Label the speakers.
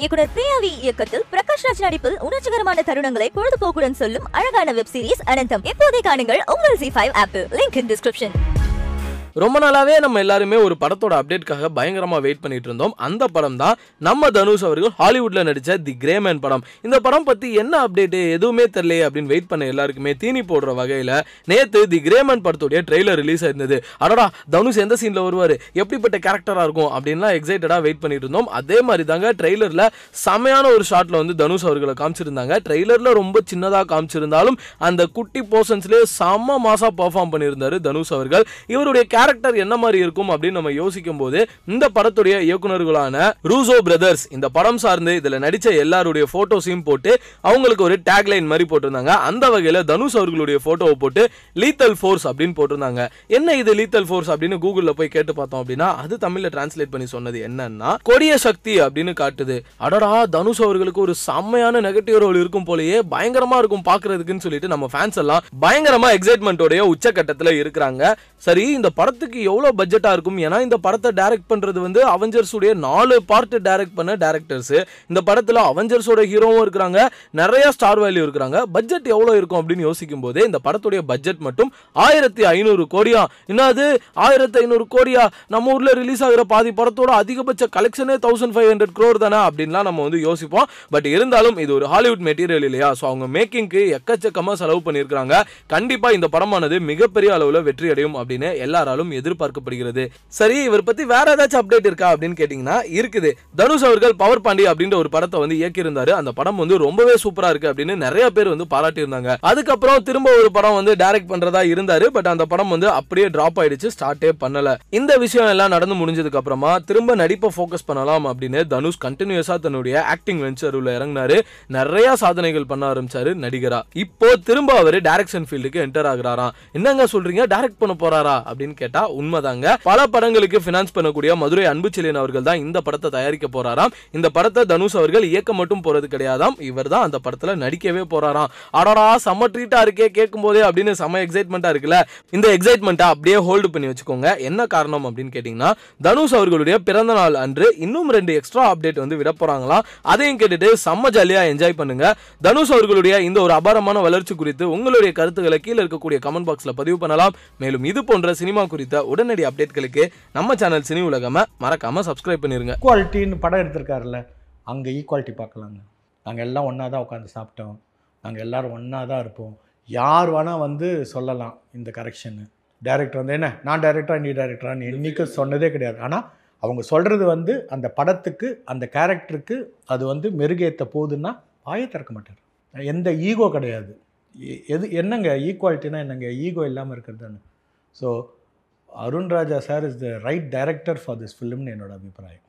Speaker 1: இயக்குனர் பிரியாவி இயக்கத்தில் பிரகாஷ் ராஜ் நடிப்பில் உணர்ச்சிகரமான தருணங்களை பொழுதுபோக்குடன் சொல்லும் அழகான வெப் சீரிஸ் அனந்தம். இப்போதே காணுங்கள் உங்கள் G five apple link in description
Speaker 2: ரொம்ப நாளாவே நம்ம எல்லாருமே ஒரு படத்தோட அப்டேட்காக பயங்கரமா வெயிட் பண்ணிட்டு இருந்தோம். அந்த படம் தான் நம்ம தனுஷ் அவர்கள் ஹாலிவுட்ல நடிச்ச தி கிரேமேன் படம். இந்த படம் பத்தி என்ன அப்டேட் எதுவுமே தெரியல அப்படின்னு வெயிட் பண்ண எல்லாருக்குமே தீனி போடுற வகையில நேத்து தி கிரேமேன் படத்துடைய ட்ரெய்லர் ரிலீஸ் ஆயிருந்தது. அடடா தனுஷ் எந்த சீன்ல வருவாரு? எப்படிப்பட்ட கேரக்டரா இருக்கும் அப்படின்லாம் எக்ஸைட்டடா வெயிட் பண்ணிட்டு இருந்தோம். அதே மாதிரி தாங்க ட்ரெய்லர்ல செமையான ஒரு ஷாட்ல வந்து தனுஷ் அவர்களை காமிச்சிருந்தாங்க. ட்ரெய்லர்ல ரொம்ப சின்னதா காமிச்சிருந்தாலும் அந்த குட்டி போர்ஷன்ஸ்லேயே செம்ம மாசா பெர்ஃபார்ம் பண்ணியிருந்தாரு தனுஷ் அவர்கள். இவருடைய கேரக்டர் என்ன மாதிரி இருக்கும் அப்படின்னு நம்ம யோசிக்கும் போது இந்த படத்துடைய இயக்குனர்களான ரூசோ பிரதர்ஸ் இந்த படம் சார்ந்து இதுல நடிச்ச எல்லாருடைய போட்டோஸையும் போட்டு அவங்களுக்கு ஒரு டேக்லைன் மாதிரி போட்டிருந்தாங்க. அந்த வகையில தனுஷ் அவர்களுடைய போட்டோவை போட்டு லீத்தல் ஃபோர்ஸ் அப்படின்னு போட்டிருந்தாங்க. என்ன இது லீத்தல் ஃபோர்ஸ் அப்படின்னு கூகுள்ல போய் கேட்டு பார்த்தோம் அப்படின்னா அது தமிழ்ல டிரான்ஸ்லேட் பண்ணி சொன்னது என்னன்னா கொடிய சக்தி அப்படின்னு காட்டுது. அடடா தனுஷ் அவர்களுக்கு ஒரு செம்மையான நெகட்டிவ் ரோல் இருக்கும் போலயே பயங்கரமா இருக்கும் பாக்குறதுக்குன்னு சொல்லிட்டு நம்ம ஃபேன்ஸ் எல்லாம் பயங்கரமா எக்ஸைட்மெண்ட்டோடைய உச்சக்கட்டத்துல இருக்கிறாங்க. சரி இந்த படத்துக்கு எவ்வளவு பட்ஜெட்டா இருக்கும்? ஏன்னா இந்த படத்தை டைரக்ட் பண்றது வந்து அவெஞ்சர்ஸ் நாலு பார்ட் டைரக்ட் பண்ண டேரக்டர்ஸ் இந்த படத்துல அவெஞ்சர்ஸோட ஹீரோவும் இருக்கிறாங்க. நிறைய ஸ்டார் வேல்யூ இருக்கிறாங்க. பட்ஜெட் எவ்வளவு இருக்கும் அப்படின்னு யோசிக்கும் போதே இந்த படத்துடைய பட்ஜெட் மட்டும் ஆயிரத்தி ஐநூறு கோடியா? என்னது ஆயிரத்தி ஐநூறு கோடியா? நம்ம ஊர்ல ரிலீஸ் ஆகிற பாதி படத்தோட அதிகபட்ச கலெக்ஷனே தௌசண்ட் ஃபைவ் ஹண்ட்ரட் க்ரோர் தானே அப்படின்லாம் நம்ம வந்து யோசிப்போம். பட் இருந்தாலும் இது ஒரு ஹாலிவுட் மெட்டீரியல் இல்லையா? ஸோ அவங்க மேக்கிங்க்கு எக்கச்சக்கமா செலவு பண்ணியிருக்காங்க கண்டிப்பா இந்த படமானது மிகப்பெரிய அளவில் வெற்றி அடையும் அப்படின்னு எல்லாராலும் எதிர்பார்க்கப்படுகிறது. சரி இவர் பத்தி வேற ஏதாச்சும் அப்டேட் இருக்கா அப்படின்னு கேட்டீங்கன்னா இருக்குது. தனுஷ் அவர்கள் பவர் பாண்டி அப்படின்ற ஒரு படத்தை வந்து இயக்கியிருந்தாரு. அந்த படம் வந்து ரொம்பவே சூப்பரா இருக்கு அப்படின்னு நிறைய பேர் வந்து பாராட்டி இருந்தாங்க அதுக்கப்புறம் திரும்ப ஒரு படம் வந்து டைரக்ட் பண்றதா இருந்தாரு. பட் அந்த படம் வந்து அப்படியே டிராப் ஆயிடுச்சு ஸ்டார்டே பண்ணல. இந்த விஷயம் எல்லாம் நடந்து முடிஞ்சதுக்கு அப்புறமா திரும்ப நடிப்பை ஃபோக்கஸ் பண்ணலாம் அப்படின்னு தனுஷ் கண்டினியூஸா தன்னுடைய ஆக்டிங் வெஞ்சர் உள்ள இறங்கினாரு. நிறைய சாதனைகள் பண்ண ஆரம்பிச்சாரு நடிகரா. இப்போ திரும்ப அவர் டைரக்ஷன் ஃபீல்டுக்கு என்டர் ஆகுறாராம். என்னங்க சொல்றீங்க? டைரக்ட் பண்ண போறாரா? அப்படின்னு கேட்டா உண்மைதாங்க. பல படங்களுக்கு பினான்ஸ் பண்ணக்கூடிய மதுரை அன்புச்செலியன் அவர்கள் தான் இந்த படத்தை தயாரிக்க போறாராம். இந்த படத்தை தனுஷ் அவர்கள் இயக்க மட்டும் போறது கிடையாதாம். இவர் தான் அந்த படத்துல நடிக்கவே போறாராம். அடடா செம்ம ட்ரீட்டா இருக்கே கேட்கும் போதே அப்படின்னு செம்ம எக்ஸைட்மெண்டா இருக்குல்ல. இந்த எக்ஸைட்மெண்ட்டை அப்படியே ஹோல்டு பண்ணி வச்சுக்கோங்க. என்ன காரணம் அப்படின்னு கேட்டீங்கன்னா தனுஷ் அவர்களுடைய பிறந்த நாள் அன்று இன்னும் ரெண்டு எக்ஸ்ட்ரா அப்டேட் வந்து விட போறாங்களாம். அதையும் கேட்டுட்டு செம்ம ஜாலியா என்ஜாய் பண்ணுங்க. தனுஷ் அவர்களுடைய இந்த ஒரு அபாரமான வளர்ச்சி குறித்து உங்களுடைய கருத்துக்களை கீழே இருக்கக்கூடிய கமெண்ட் பாக்ஸ்ல பதிவு பண்ணலாம். மேலும் இது போன்ற சினிமா குறித்து உடனடி அப்டேட்களுக்கு நம்ம சேனல் சினி உலகம மறக்காம சப்ஸ்கிரைப் பண்ணிருங்க.
Speaker 3: ஈக்குவாலிட்டின்னு படம் எடுத்திருக்காருல்ல அங்கே ஈக்குவாலிட்டி பார்க்கலாங்க. நாங்கள் எல்லாம் ஒன்றா தான் உட்காந்து சாப்பிட்டோம். நாங்கள் எல்லாரும் ஒன்றா தான் இருப்போம். யார் வேணால் வந்து சொல்லலாம் இந்த கரெக்ஷனு டைரக்டர் வந்து என்ன? நான் டைரக்டரா நீ டைரக்டரான்னு என்றைக்கும் சொன்னதே கிடையாது. ஆனால் அவங்க சொல்கிறது வந்து அந்த படத்துக்கு அந்த கேரக்டருக்கு அது வந்து மெருகேற்ற போகுதுன்னா வாயை திறக்க மாட்டார். எந்த ஈகோ கிடையாது. எ- எது என்னங்க ஈக்குவாலிட்டினா என்னங்க? ஈகோ இல்லாமல் இருக்கிறது தானே. So Arunraja sir is the right director for this ஃபிலிம்னு என்னோட அபிப்பிராயம்.